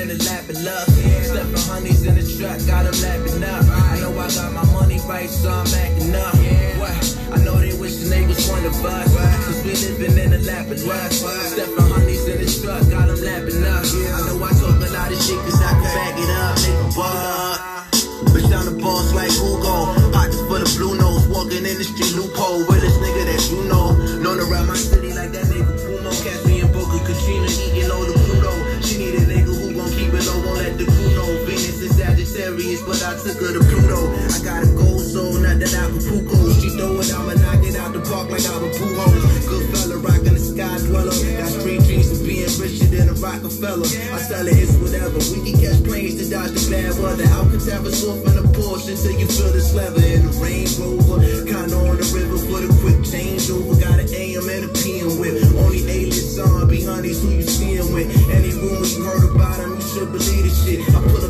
in the lap of luck. Stepping honeys in the truck, got them lapping up. I know I got my money right, so I'm acting up. What? I know they wishing they was one of us. Cause we living in the lap of luck. Stepping honeys in the truck, got them lapping up. I know I talk a lot of shit cause I can back it up, nigga. What? Bitch, I'm the boss like Hugo. Pockets full of blue nose, walking in the street loophole. Realest nigga that you know. Known around my city like that nigga. Catch me in Boca, Katrina eating all the Venus is Sagittarius, but I took her to Pluto. I got a gold soul, not that Acapulco. She throw it, I'ma knock it out the park like I'm a Pujols. Good fella, rockin' the sky dweller. Got street dreams of being richer than a Rockefeller. I sell it, it's whatever. We can catch planes to dodge the bad weather. Alcatraz off in a Porsche till you feel this leather in the Range Rover. Kinda on the river for the quick changeover. Got an AM and a PM with. Only alias on be honeys who you seeing with. Any rumor you heard about them, you should believe this shit. I put up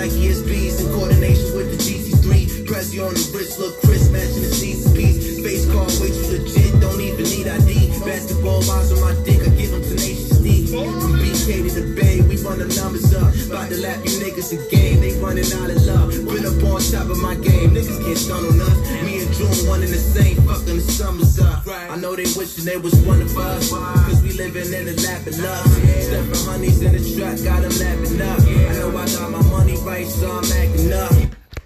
like ESPs in coordination with the GC3. Press you on the wrist, look crisp, matching the C's piece. Space car, way too legit, don't even need ID. Basketball lines on my dick, I give them tenacious D. From BK to the Bay, we run the numbers up. About to lap you niggas again, they running out of love. Been up on top of my game, niggas can't stun on us. Me and June, one in the same, fucking the summers up. Know they wishing they was one of us, cause we living in the lap of love. Stepping honeys in the truck, got them lapping up. I know I got my money right, so I'm acting up.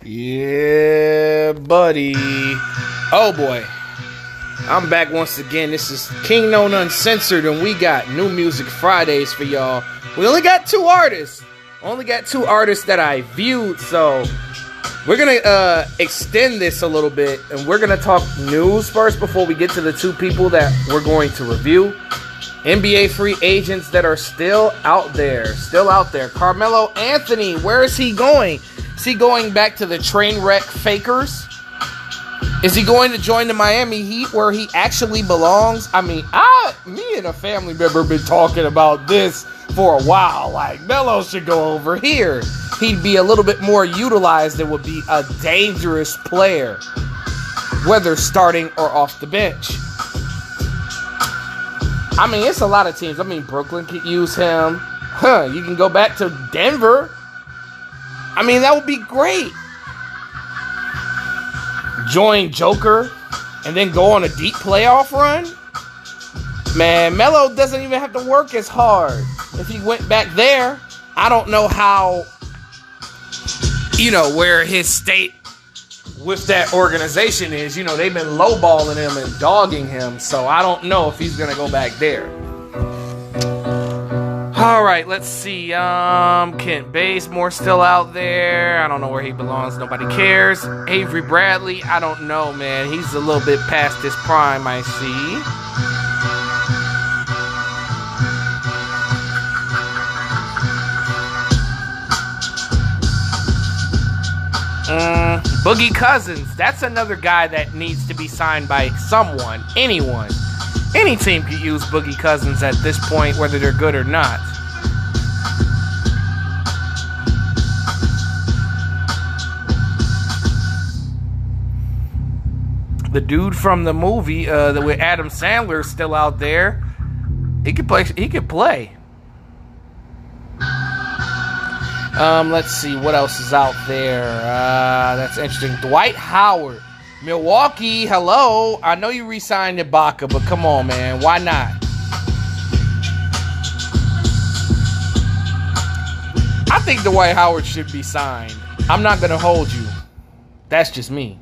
Yeah, buddy. Oh boy. I'm back once again. This is King Known Uncensored, and we got new music Fridays for y'all. We only got two artists. Only got two artists that I viewed, so we're gonna uh, extend this a little bit, and we're gonna talk news first before we get to the two people that we're going to review. NBA free agents that are still out there, still out there. Carmelo Anthony, where is he going? Is he going back to the train wreck Fakers? Is he going to join the Miami Heat where he actually belongs? I mean, I, me and a family member been talking about this for a while. Like Melo should go over here. He'd be a little bit more utilized and would be a dangerous player, whether starting or off the bench. I mean, it's a lot of teams. I mean, Brooklyn could use him. Huh, you can go back to Denver. I mean, that would be great. Join Joker and then go on a deep playoff run. Man, Melo doesn't even have to work as hard. If he went back there, I don't know how, you know, where his state with that organization is. You know, they've been lowballing him and dogging him, so I don't know if he's gonna go back there. All right, let's see. Um, Kent Bazemore still out there. I don't know where he belongs. Nobody cares. Avery Bradley. I don't know, man. He's a little bit past his prime. I see. Mm, Boogie Cousins. That's another guy that needs to be signed by someone, anyone. Any team could use Boogie Cousins at this point, whether they're good or not. The dude from the movie uh, that with Adam Sandler is still out there. He could play. He could play. Um, let's see what else is out there. Uh, that's interesting. Dwight Howard, Milwaukee. Hello, I know you re-signed Ibaka, but come on, man, why not? I think Dwight Howard should be signed. I'm not gonna hold you. That's just me.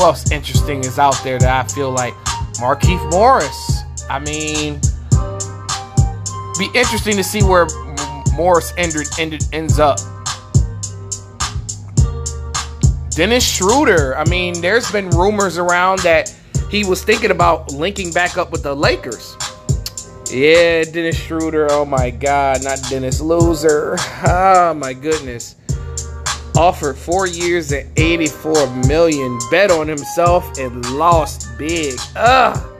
Else interesting is out there that I feel like Markieff Morris. I mean, be interesting to see where Morris ended, ended ends up. Dennis Schroeder. I mean, there's been rumors around that he was thinking about linking back up with the Lakers. Yeah, Dennis Schroeder. Oh my God, not Dennis Loser. Oh my goodness. Offered four years at 84 million. Bet on himself and lost big. Ugh.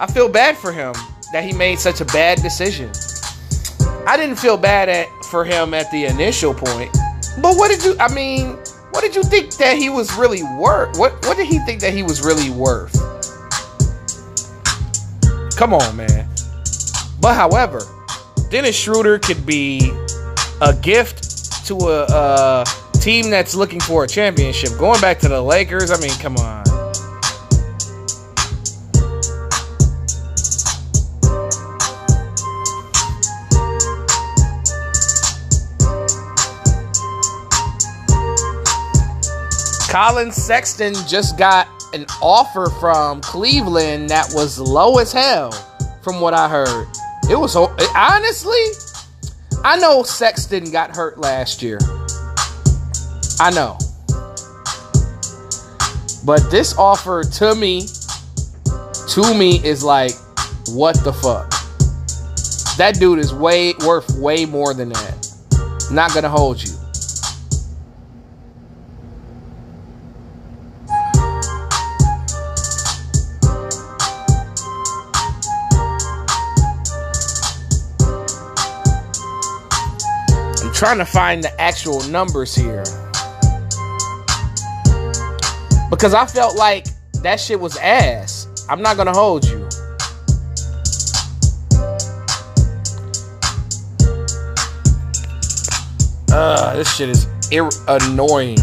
I feel bad for him that he made such a bad decision. I didn't feel bad at for him at the initial point. But what did you I mean, what did you think that he was really worth? What what did he think that he was really worth? Come on, man. But however, Dennis Schroeder could be a gift to a, a team that's looking for a championship. Going back to the Lakers, I mean, come on. Collin Sexton just got an offer from Cleveland that was low as hell, from what I heard. It was honestly, I know Sexton got hurt last year. I know. But this offer to me, to me, is like, what the fuck? That dude is way worth way more than that. Not gonna hold you. I'm trying to find the actual numbers here. Because I felt like that shit was ass. I'm not gonna hold you. Uh, this shit is ir- annoying.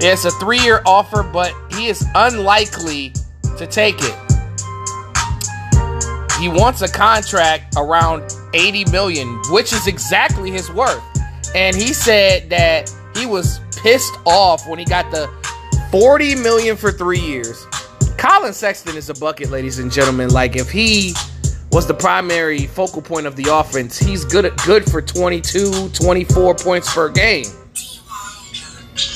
Yeah, it's a three year offer, but he is unlikely to take it. He wants a contract around 80 million, which is exactly his worth. And he said that he was pissed off when he got the 40 million for 3 years. Collin Sexton is a bucket, ladies and gentlemen. Like if he was the primary focal point of the offense, he's good good for 22, 24 points per game.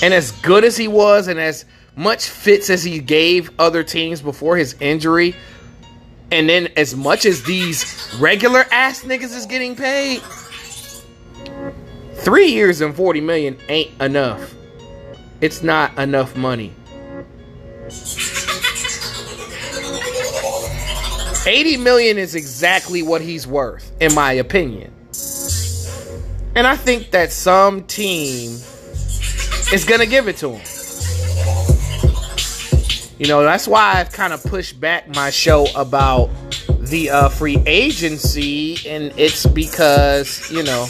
And as good as he was and as much fits as he gave other teams before his injury, and then as much as these regular ass niggas is getting paid, three years and 40 million ain't enough. It's not enough money. 80 million is exactly what he's worth, in my opinion. And I think that some team is to give it to him. You know, that's why I've kind of pushed back my show about the uh, free agency, and it's because, you know,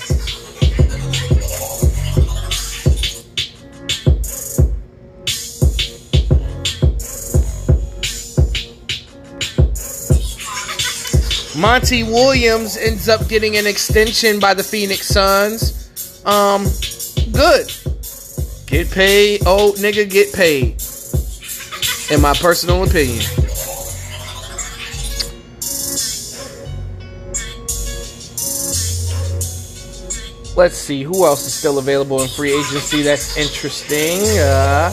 Monty Williams ends up getting an extension by the Phoenix Suns. Um, good. Get paid, old nigga, get paid in my personal opinion. Let's see who else is still available in free agency. That's interesting. Uh,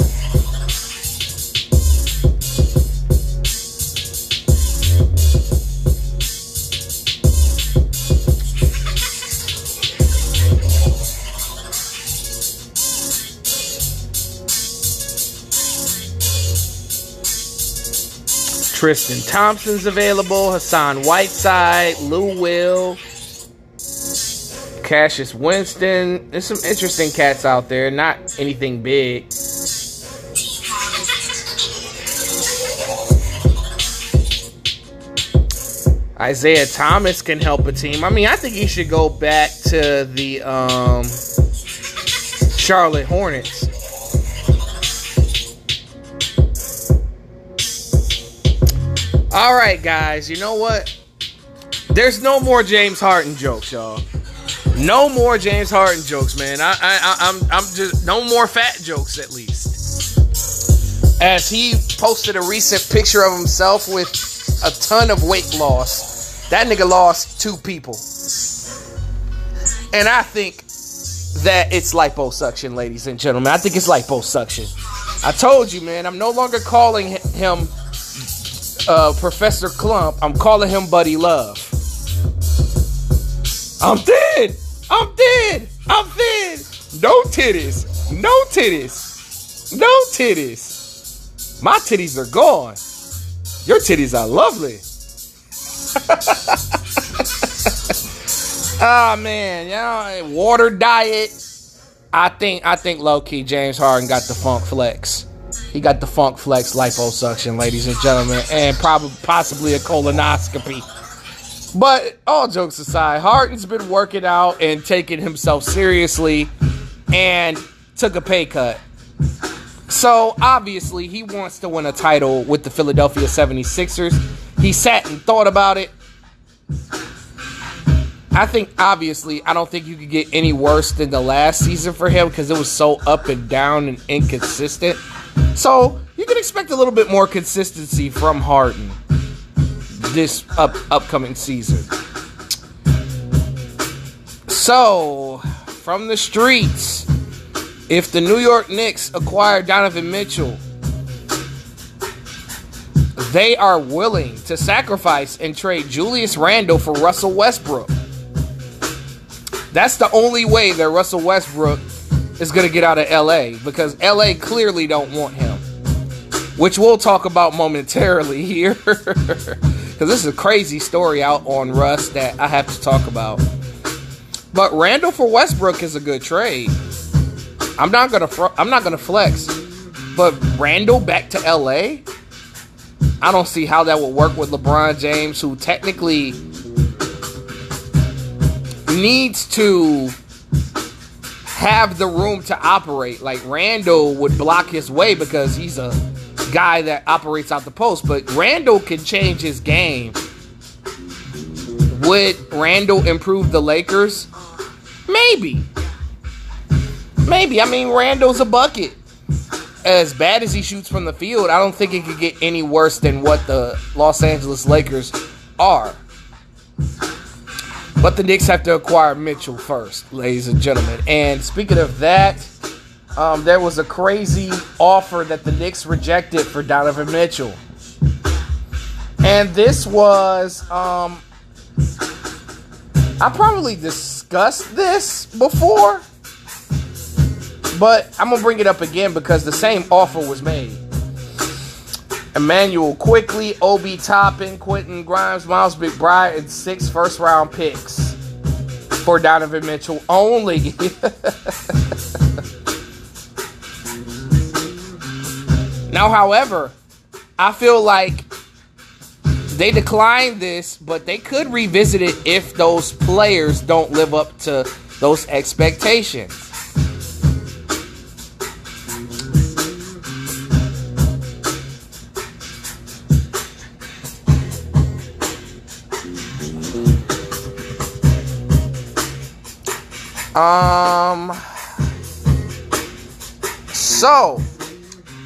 Tristan Thompson's available, Hassan Whiteside, Lou Will, Cassius Winston. There's some interesting cats out there, not anything big. Isaiah Thomas can help a team. I mean, I think he should go back to the um, Charlotte Hornets. All right, guys. You know what? There's no more James Harden jokes, y'all. No more James Harden jokes, man. I, I, I'm, I'm just no more fat jokes, at least. As he posted a recent picture of himself with a ton of weight loss, that nigga lost two people, and I think that it's liposuction, ladies and gentlemen. I think it's liposuction. I told you, man. I'm no longer calling him uh, Professor Klump, I'm calling him Buddy Love. I'm dead. I'm dead. I'm dead. No titties. No titties. No titties. My titties are gone. Your titties are lovely. Ah oh, man, you know, water diet. I think I think low key James Harden got the funk flex. He got the funk flex liposuction, ladies and gentlemen, and probably possibly a colonoscopy. But all jokes aside, Harden's been working out and taking himself seriously and took a pay cut. So obviously he wants to win a title with the Philadelphia 76ers. He sat and thought about it. I think obviously I don't think you could get any worse than the last season for him because it was so up and down and inconsistent. So you can expect a little bit more consistency from Harden this up upcoming season. So from the streets, if the New York Knicks acquire Donovan Mitchell, they are willing to sacrifice and trade Julius Randle for Russell Westbrook. That's the only way that Russell Westbrook is going to get out of LA because LA clearly don't want him. Which we'll talk about momentarily here. Because this is a crazy story out on Russ that I have to talk about. But Randle for Westbrook is a good trade. I'm not gonna fr- I'm not gonna flex, but Randle back to LA. I don't see how that would work with LeBron James, who technically needs to have the room to operate. Like Randle would block his way because he's a guy that operates out the post, but Randle can change his game. Would Randle improve the Lakers? Maybe. Maybe. I mean, Randle's a bucket. As bad as he shoots from the field, I don't think it could get any worse than what the Los Angeles Lakers are. But the Knicks have to acquire Mitchell first, ladies and gentlemen. And speaking of that, um, there was a crazy offer that the Knicks rejected for Donovan Mitchell. And this was, um, I probably discussed this before, but I'm going to bring it up again because the same offer was made. Immanuel Quickley, Obi Toppin, Quentin Grimes, Miles McBride, and six first round picks for Donovan Mitchell only. now, however, I feel like they declined this, but they could revisit it if those players don't live up to those expectations. Um. So,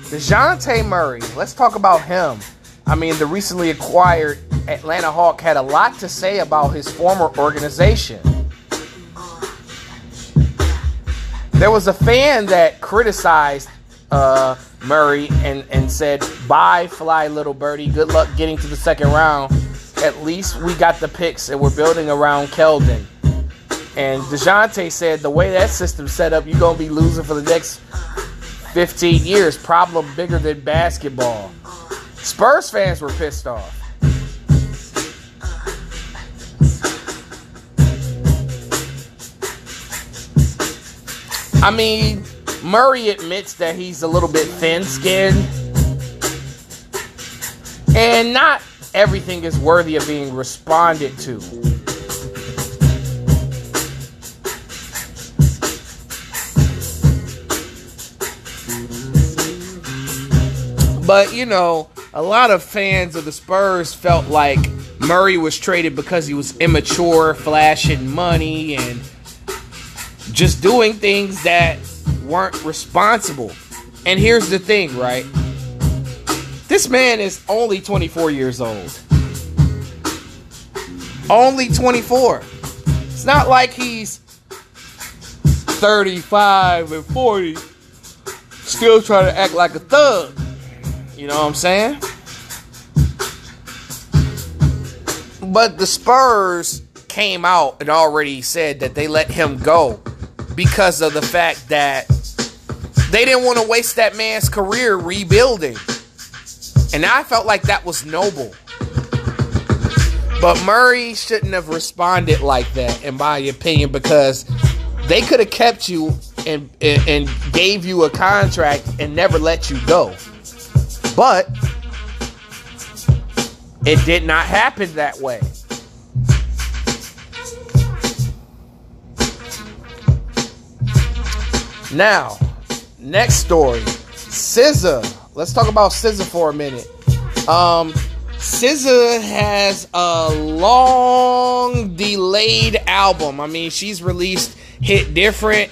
DeJounte Murray, let's talk about him. I mean, the recently acquired Atlanta Hawk had a lot to say about his former organization. There was a fan that criticized uh, Murray and, and said, Bye, fly little birdie. Good luck getting to the second round. At least we got the picks and we're building around Keldon. And DeJounte said the way that system's set up, you're going to be losing for the next 15 years. Problem bigger than basketball. Spurs fans were pissed off. I mean, Murray admits that he's a little bit thin skinned. And not everything is worthy of being responded to. But, you know, a lot of fans of the Spurs felt like Murray was traded because he was immature, flashing money, and just doing things that weren't responsible. And here's the thing, right? This man is only 24 years old. Only 24. It's not like he's 35 and 40, still trying to act like a thug. You know what I'm saying? But the Spurs came out and already said that they let him go because of the fact that they didn't want to waste that man's career rebuilding. And I felt like that was noble. But Murray shouldn't have responded like that, in my opinion, because they could have kept you and, and and gave you a contract and never let you go. But it did not happen that way. Now, next story. SZA. Let's talk about SZA for a minute. Um, SZA has a long delayed album. I mean, she's released Hit Different.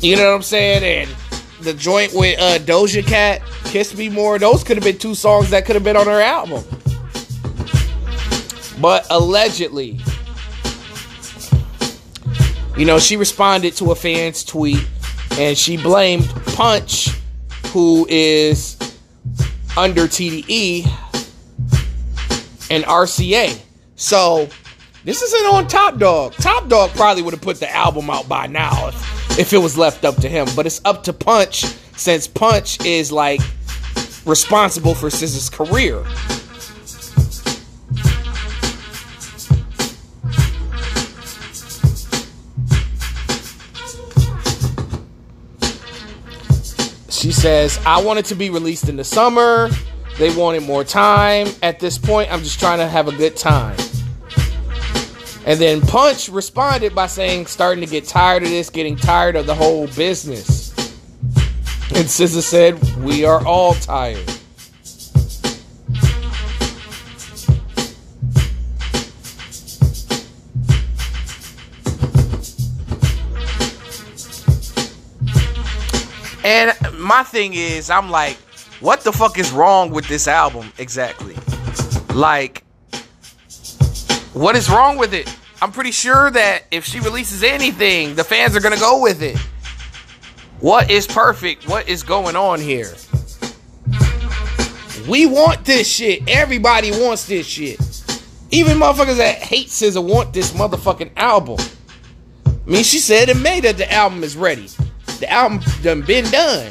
You know what I'm saying? And the joint with uh, Doja Cat, Kiss Me More, those could have been two songs that could have been on her album. But allegedly, you know, she responded to a fan's tweet and she blamed Punch, who is under TDE and RCA. So this isn't on Top Dawg. Top Dawg probably would have put the album out by now if, it was left up to him. But it's up to Punch since Punch is like responsible for SZA's career. She says, I want it to be released in the summer. They wanted more time. At this point, I'm just trying to have a good time. And then Punch responded by saying, starting to get tired of this, getting tired of the whole business. And SZA said, We are all tired. And my thing is, I'm like, what the fuck is wrong with this album exactly? Like, what is wrong with it? I'm pretty sure that if she releases anything, the fans are gonna go with it. What is perfect? What is going on here? We want this shit. Everybody wants this shit. Even motherfuckers that hate SZA want this motherfucking album. I mean, she said in May that the album is ready. The album done been done.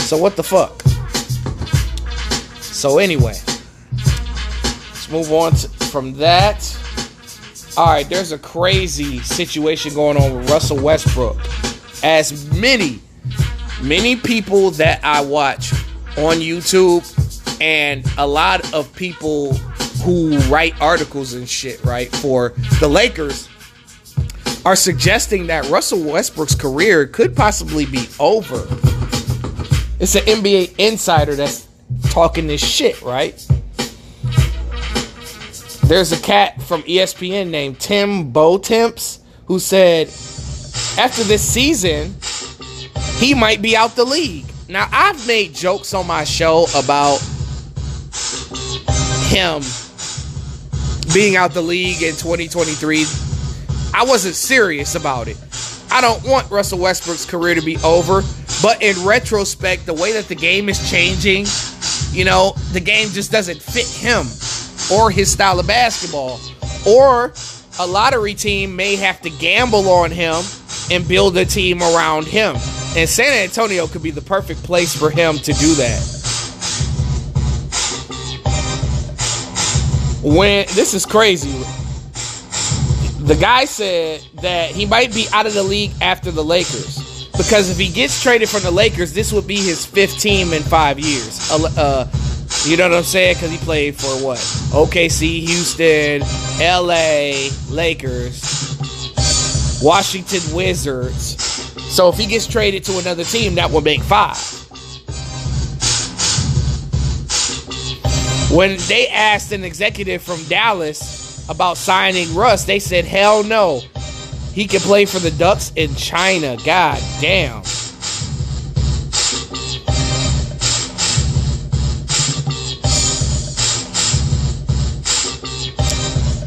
So what the fuck? So anyway, move on to, from that. All right, there's a crazy situation going on with Russell Westbrook. As many, many people that I watch on YouTube, and a lot of people who write articles and shit, right, for the Lakers are suggesting that Russell Westbrook's career could possibly be over. It's an NBA insider that's talking this shit, right? There's a cat from ESPN named Tim Bontemps who said after this season, he might be out the league. Now, I've made jokes on my show about him being out the league in 2023 I wasn't serious about it. I don't want Russell Westbrook's career to be over, but in retrospect, the way that the game is changing, you know, the game just doesn't fit him or his style of basketball. Or a lottery team may have to gamble on him and build a team around him. And San Antonio could be the perfect place for him to do that. When this is crazy the guy said that he might be out of the league after the Lakers because if he gets traded from the Lakers, this would be his fifth team in five years. Uh you know what I'm saying? Because he played for what? OKC, Houston, LA, Lakers, Washington Wizards. So if he gets traded to another team, that would make five. When they asked an executive from Dallas about signing Russ, they said, hell no. He can play for the Ducks in China. God damn.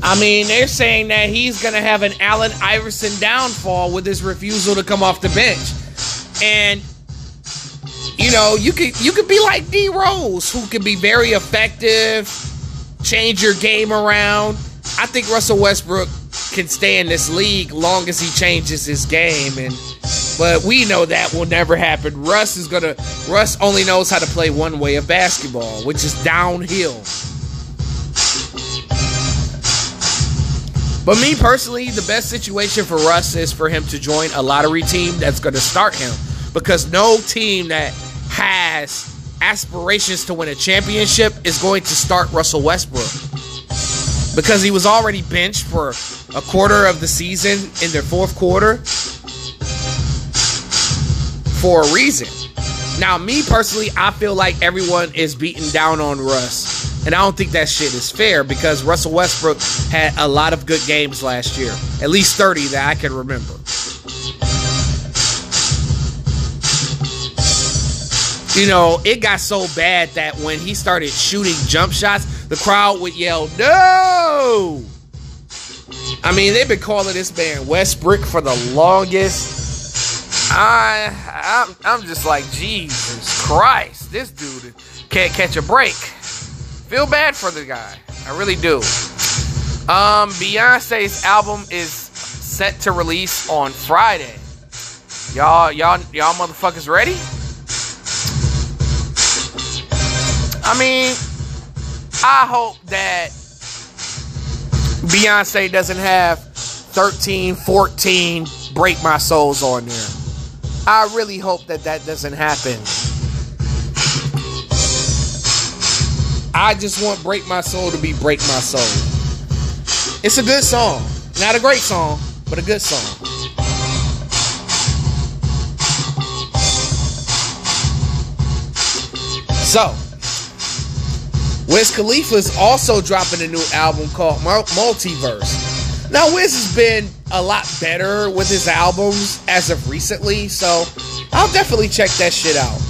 I mean, they're saying that he's going to have an Allen Iverson downfall with his refusal to come off the bench. And you know, you could you could be like D Rose, who can be very effective, change your game around. I think Russell Westbrook can stay in this league long as he changes his game and but we know that will never happen. Russ is gonna Russ only knows how to play one way of basketball, which is downhill. But me personally, the best situation for Russ is for him to join a lottery team that's going to start him. Because no team that has aspirations to win a championship is going to start Russell Westbrook. Because he was already benched for a quarter of the season in their fourth quarter for a reason. Now, me personally, I feel like everyone is beating down on Russ. And I don't think that shit is fair because Russell Westbrook had a lot of good games last year. At least 30 that I can remember. You know, it got so bad that when he started shooting jump shots, the crowd would yell, No! I mean, they've been calling this man Westbrook for the longest. I, I'm, I'm just like, Jesus Christ, this dude can't catch a break. Feel bad for the guy. I really do. Um, Beyonce's album is set to release on Friday. Y'all, y'all, y'all motherfuckers ready? I mean, I hope that Beyonce doesn't have 13, 14 Break My Souls on there. I really hope that that doesn't happen. I just want Break My Soul to be Break My Soul. It's a good song. Not a great song, but a good song. So, Wiz Khalifa is also dropping a new album called Multiverse. Now, Wiz has been a lot better with his albums as of recently, so I'll definitely check that shit out.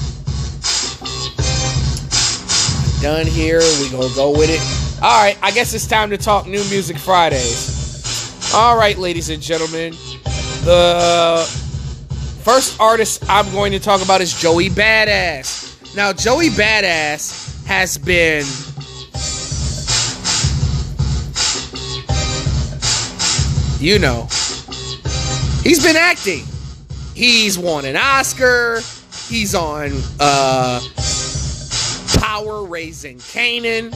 Done here, we gonna go with it. All right, I guess it's time to talk New Music Fridays. All right, ladies and gentlemen, the first artist I'm going to talk about is Joey Badass. Now, Joey Badass has been you know, he's been acting. He's won an Oscar. He's on uh, Power Raising Kanan.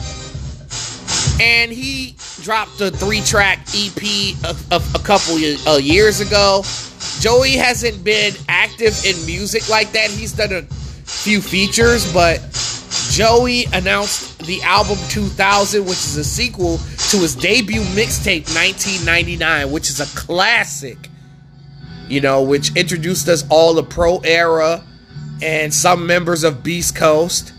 And he dropped a three track EP a, a, a couple of, uh, years ago. Joey hasn't been active in music like that. He's done a few features, but Joey announced the album 2000, which is a sequel to his debut mixtape 1999, which is a classic, you know, which introduced us all the pro era and some members of Beast Coast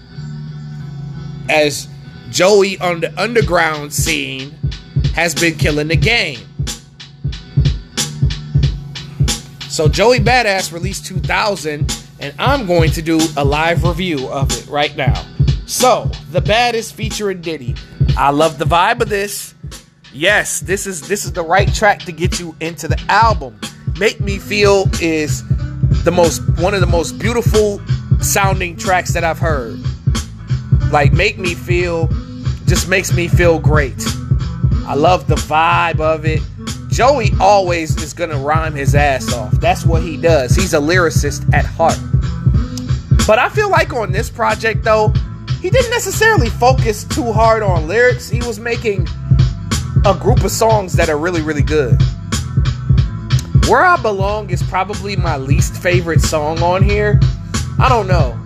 as Joey on the underground scene has been killing the game. So Joey Badass released 2000 and I'm going to do a live review of it right now. So, The Baddest featuring Diddy. I love the vibe of this. Yes, this is this is the right track to get you into the album. Make Me Feel is the most one of the most beautiful sounding tracks that I've heard. Like Make Me Feel just makes me feel great. I love the vibe of it. Joey always is gonna rhyme his ass off. That's what he does. He's a lyricist at heart. But I feel like on this project though, he didn't necessarily focus too hard on lyrics. He was making a group of songs that are really, really good. Where I Belong is probably my least favorite song on here. I don't know.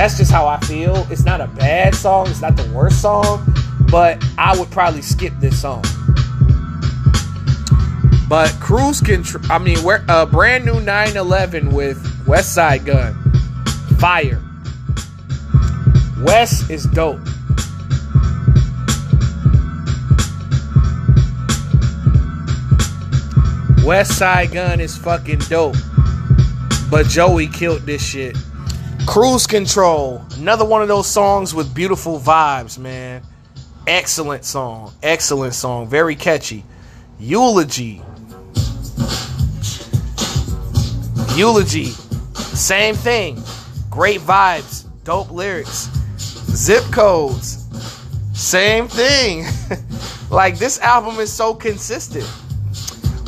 That's just how I feel. It's not a bad song, it's not the worst song, but I would probably skip this song. But Cruise Control, I mean, where a uh, brand new 911 with Westside Gunn, fire. Wes is dope. Westside Gunn is fucking dope. But Joey killed this shit. Cruise Control, another one of those songs with beautiful vibes, man. Excellent song. Excellent song. Very catchy. Eulogy. Eulogy. Same thing. Great vibes. Dope lyrics. Zip codes. Same thing. like this album is so consistent.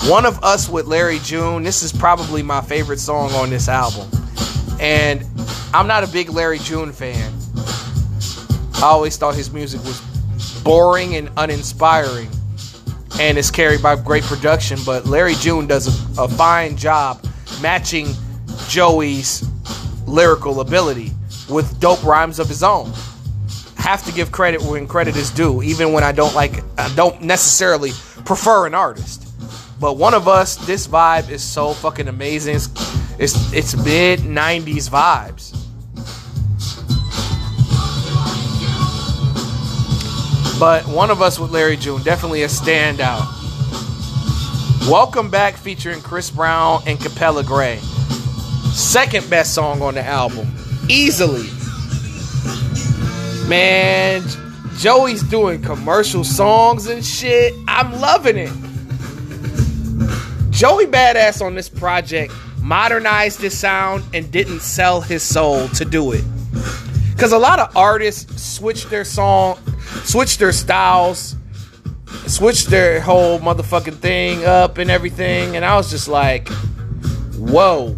One of Us with Larry June. This is probably my favorite song on this album. And I'm not a big Larry June fan. I always thought his music was boring and uninspiring. and it's carried by great production. But Larry June does a, a fine job matching Joey's lyrical ability with dope rhymes of his own. Have to give credit when credit is due, even when I don't like, I don't necessarily prefer an artist. But one of us, this vibe is so fucking amazing. It's it's, it's mid '90s vibes. But one of us with Larry June, definitely a standout. Welcome back, featuring Chris Brown and Capella Gray. Second best song on the album, easily. Man, Joey's doing commercial songs and shit. I'm loving it. Joey Badass on this project modernized his sound and didn't sell his soul to do it. Because a lot of artists switch their song, switch their styles, switch their whole motherfucking thing up and everything. And I was just like, whoa.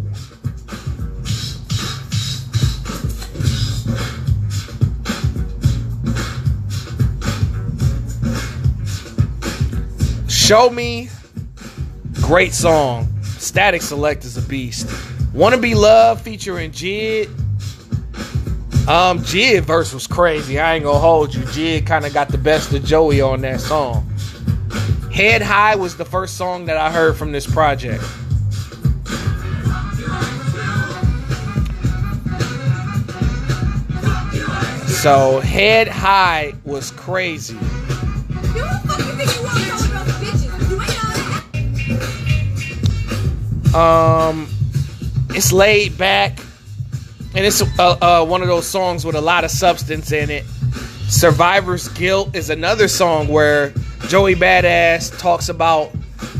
Show me. Great song. Static Select is a beast. Wanna Be Love featuring Jid. Um, Jid verse was crazy. I ain't gonna hold you. Jid kind of got the best of Joey on that song. Head High was the first song that I heard from this project. So Head High was crazy. Um, it's laid back, and it's uh, uh, one of those songs with a lot of substance in it. Survivor's Guilt is another song where Joey Badass talks about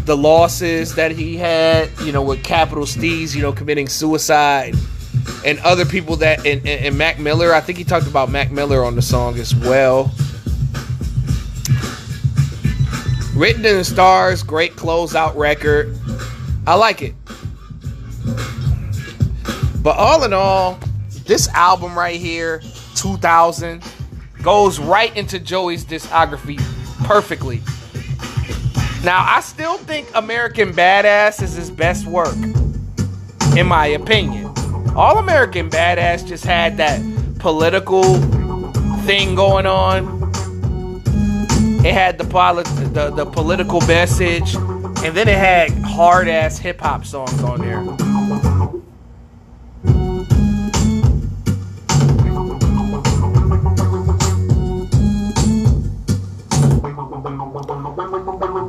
the losses that he had, you know, with Capital Steez, you know, committing suicide, and other people that, and, and, and Mac Miller. I think he talked about Mac Miller on the song as well. Written in the Stars, great closeout record. I like it. But all in all, this album right here, 2000, goes right into Joey's discography perfectly. Now, I still think American Badass is his best work, in my opinion. All American Badass just had that political thing going on. It had the, polit- the, the political message, and then it had hard ass hip hop songs on there.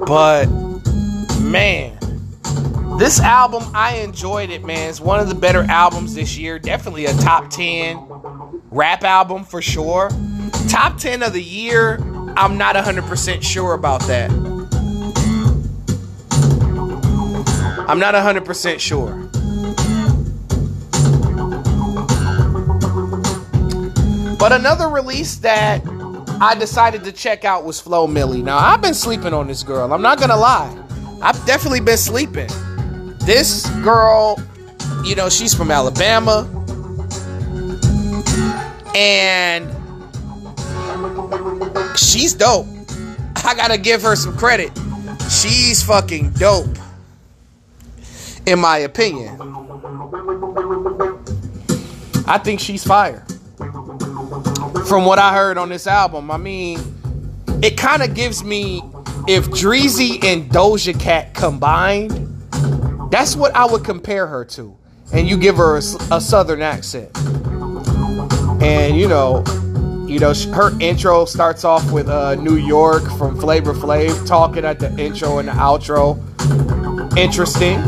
But man, this album I enjoyed it, man. It's one of the better albums this year. Definitely a top 10 rap album for sure. Top 10 of the year, I'm not 100% sure about that. I'm not 100% sure. But another release that I decided to check out was Flo Milli. Now, I've been sleeping on this girl. I'm not going to lie. I've definitely been sleeping. This girl, you know, she's from Alabama. And she's dope. I got to give her some credit. She's fucking dope. In my opinion. I think she's fire from what I heard on this album. I mean, it kind of gives me if Dreezy and Doja Cat combined, that's what I would compare her to. And you give her a, a southern accent. And you know, you know, her intro starts off with uh, New York from Flavor Flav talking at the intro and the outro. Interesting.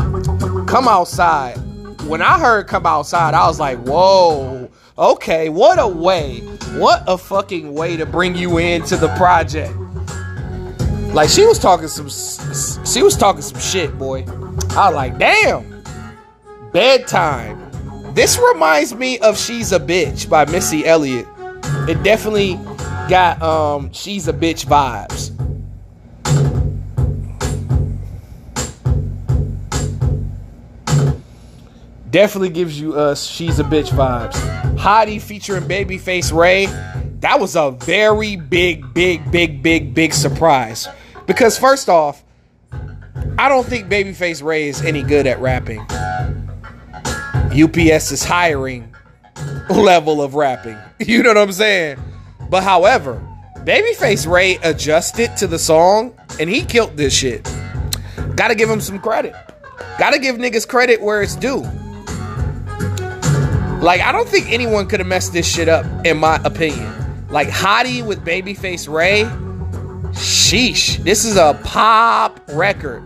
Come outside. When I heard come outside, I was like, whoa, okay, what a way what a fucking way to bring you into the project. Like she was talking some she was talking some shit, boy. I was like, damn. Bedtime. This reminds me of She's a Bitch by Missy Elliott. It definitely got um She's a Bitch vibes. Definitely gives you us She's a Bitch vibes. Hottie featuring Babyface Ray. That was a very big, big, big, big, big surprise. Because first off, I don't think Babyface Ray is any good at rapping. UPS is hiring level of rapping. You know what I'm saying? But however, Babyface Ray adjusted to the song and he killed this shit. Gotta give him some credit. Gotta give niggas credit where it's due. Like, I don't think anyone could have messed this shit up, in my opinion. Like, Hottie with Babyface Ray, sheesh. This is a pop record.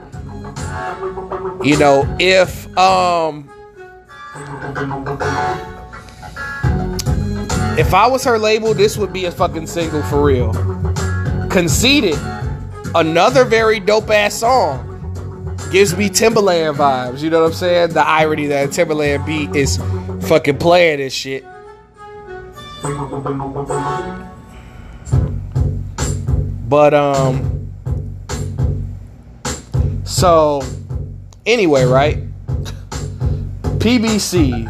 You know, if, um, if I was her label, this would be a fucking single for real. Conceited, another very dope ass song. Gives me Timbaland vibes. You know what I'm saying? The irony that Timbaland beat is fucking playing this shit. But um so anyway, right? PBC.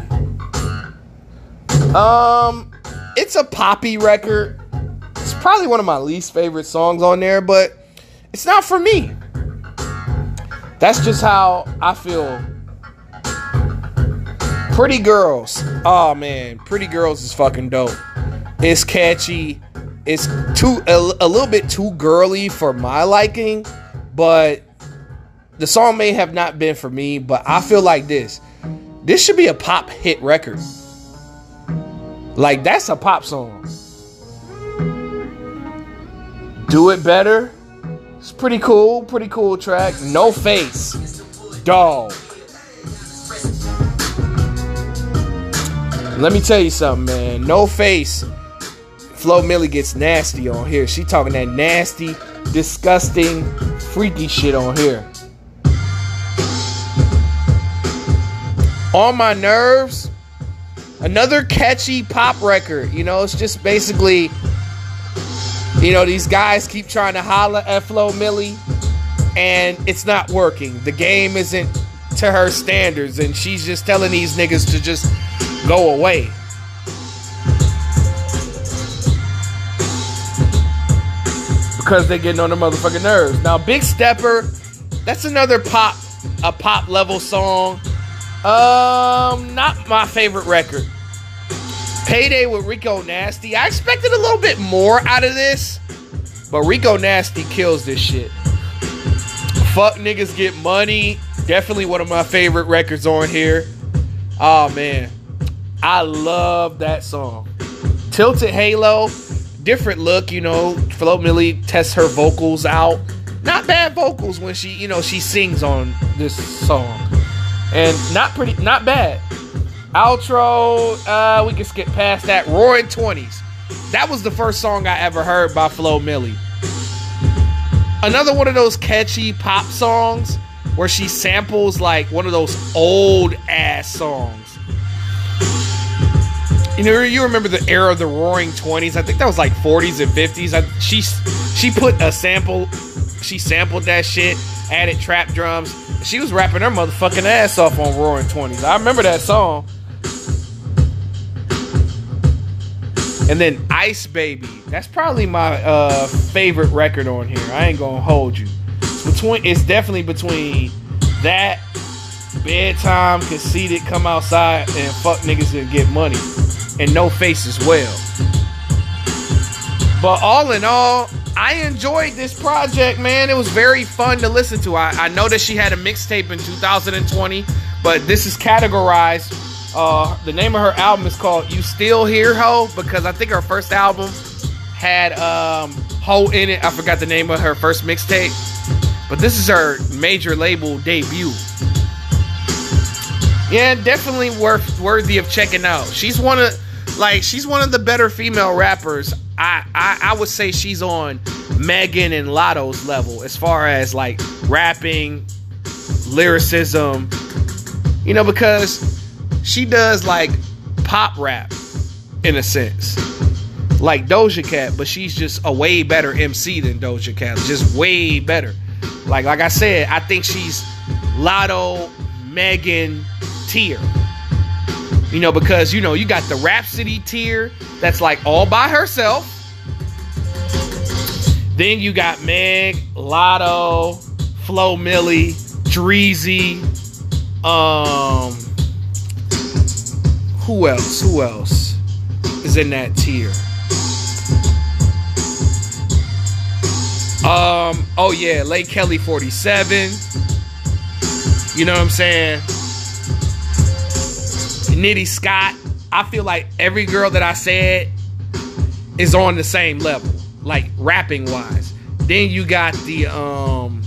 Um it's a poppy record. It's probably one of my least favorite songs on there, but it's not for me. That's just how I feel. Pretty Girls. Oh man, Pretty Girls is fucking dope. It's catchy. It's too a, a little bit too girly for my liking, but the song may have not been for me, but I feel like this. This should be a pop hit record. Like that's a pop song. Do it better. It's pretty cool, pretty cool track. No face. Dog. Let me tell you something, man. No face. Flo Milli gets nasty on here. She talking that nasty, disgusting, freaky shit on here. On my nerves. Another catchy pop record. You know, it's just basically, you know, these guys keep trying to holla at Flo Milli, and it's not working. The game isn't to her standards, and she's just telling these niggas to just go away. Because they're getting on the motherfucking nerves. Now, Big Stepper, that's another pop, a pop level song. Um, not my favorite record. Payday with Rico Nasty. I expected a little bit more out of this, but Rico Nasty kills this shit. Fuck niggas get money. Definitely one of my favorite records on here. Oh man. I love that song. Tilted Halo, different look, you know. Flo Milli tests her vocals out. Not bad vocals when she, you know, she sings on this song. And not pretty not bad. Outro, uh, we can skip past that. Roaring Twenties. That was the first song I ever heard by Flo Milli. Another one of those catchy pop songs where she samples like one of those old ass songs. You know, you remember the era of the Roaring Twenties? I think that was like 40s and 50s. I, she she put a sample, she sampled that shit, added trap drums. She was rapping her motherfucking ass off on Roaring Twenties. I remember that song. And then Ice Baby. That's probably my uh, favorite record on here. I ain't gonna hold you. It's between. It's definitely between that bedtime, conceited, come outside and fuck niggas and get money and no face as well. But all in all, I enjoyed this project, man. It was very fun to listen to. I, I know that she had a mixtape in 2020, but this is categorized. Uh, the name of her album is called "You Still Here, Ho" because I think her first album had um, Ho in it. I forgot the name of her first mixtape, but this is her major label debut. Yeah, definitely worth worthy of checking out. She's one of like she's one of the better female rappers. I, I I would say she's on Megan and Latto's level as far as like rapping, lyricism. You know, because she does like pop rap in a sense. Like Doja Cat, but she's just a way better MC than Doja Cat. Just way better. Like like I said, I think she's Latto, Megan tier. You know, because you know, you got the Rapsody tier that's like all by herself. Then you got Meg, Latto, Flo Milli, Dreezy, um who else? Who else is in that tier? Um, oh yeah, Lake Kelly 47. You know what I'm saying? Nitty Scott. I feel like every girl that I said is on the same level, like rapping wise. Then you got the um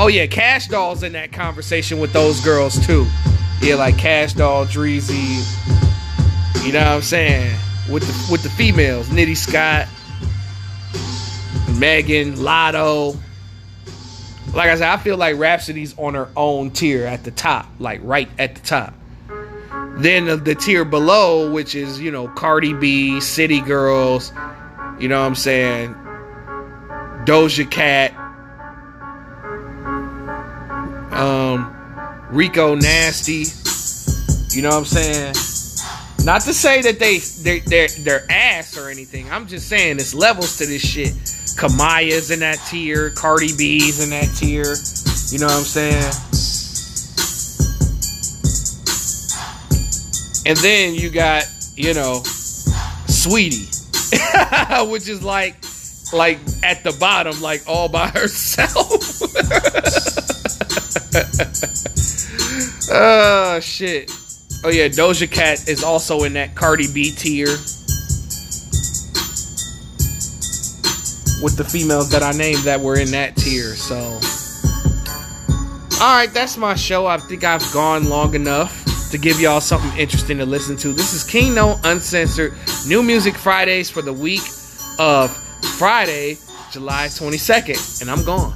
Oh yeah, Kash Doll's in that conversation with those girls too. Yeah, like Kash Doll, Dreezy. You know what I'm saying? With the with the females, Nitty Scott, Megan, Latto. Like I said, I feel like Rapsody's on her own tier at the top, like right at the top. Then the, tier below, which is, you know, Cardi B, City Girls, you know what I'm saying? Doja Cat, um, Rico Nasty, you know what I'm saying? Not to say that they they they're, they're ass or anything. I'm just saying it's levels to this shit. Kamaiyah's in that tier, Cardi B's in that tier. You know what I'm saying? And then you got, you know, Saweetie, which is like like at the bottom, like all by herself. oh shit. Oh yeah, Doja Cat is also in that Cardi B tier. With the females that I named that were in that tier, so Alright, that's my show. I think I've gone long enough to give y'all something interesting to listen to. This is King Uncensored New Music Fridays for the week of Friday, July 22nd, and I'm gone.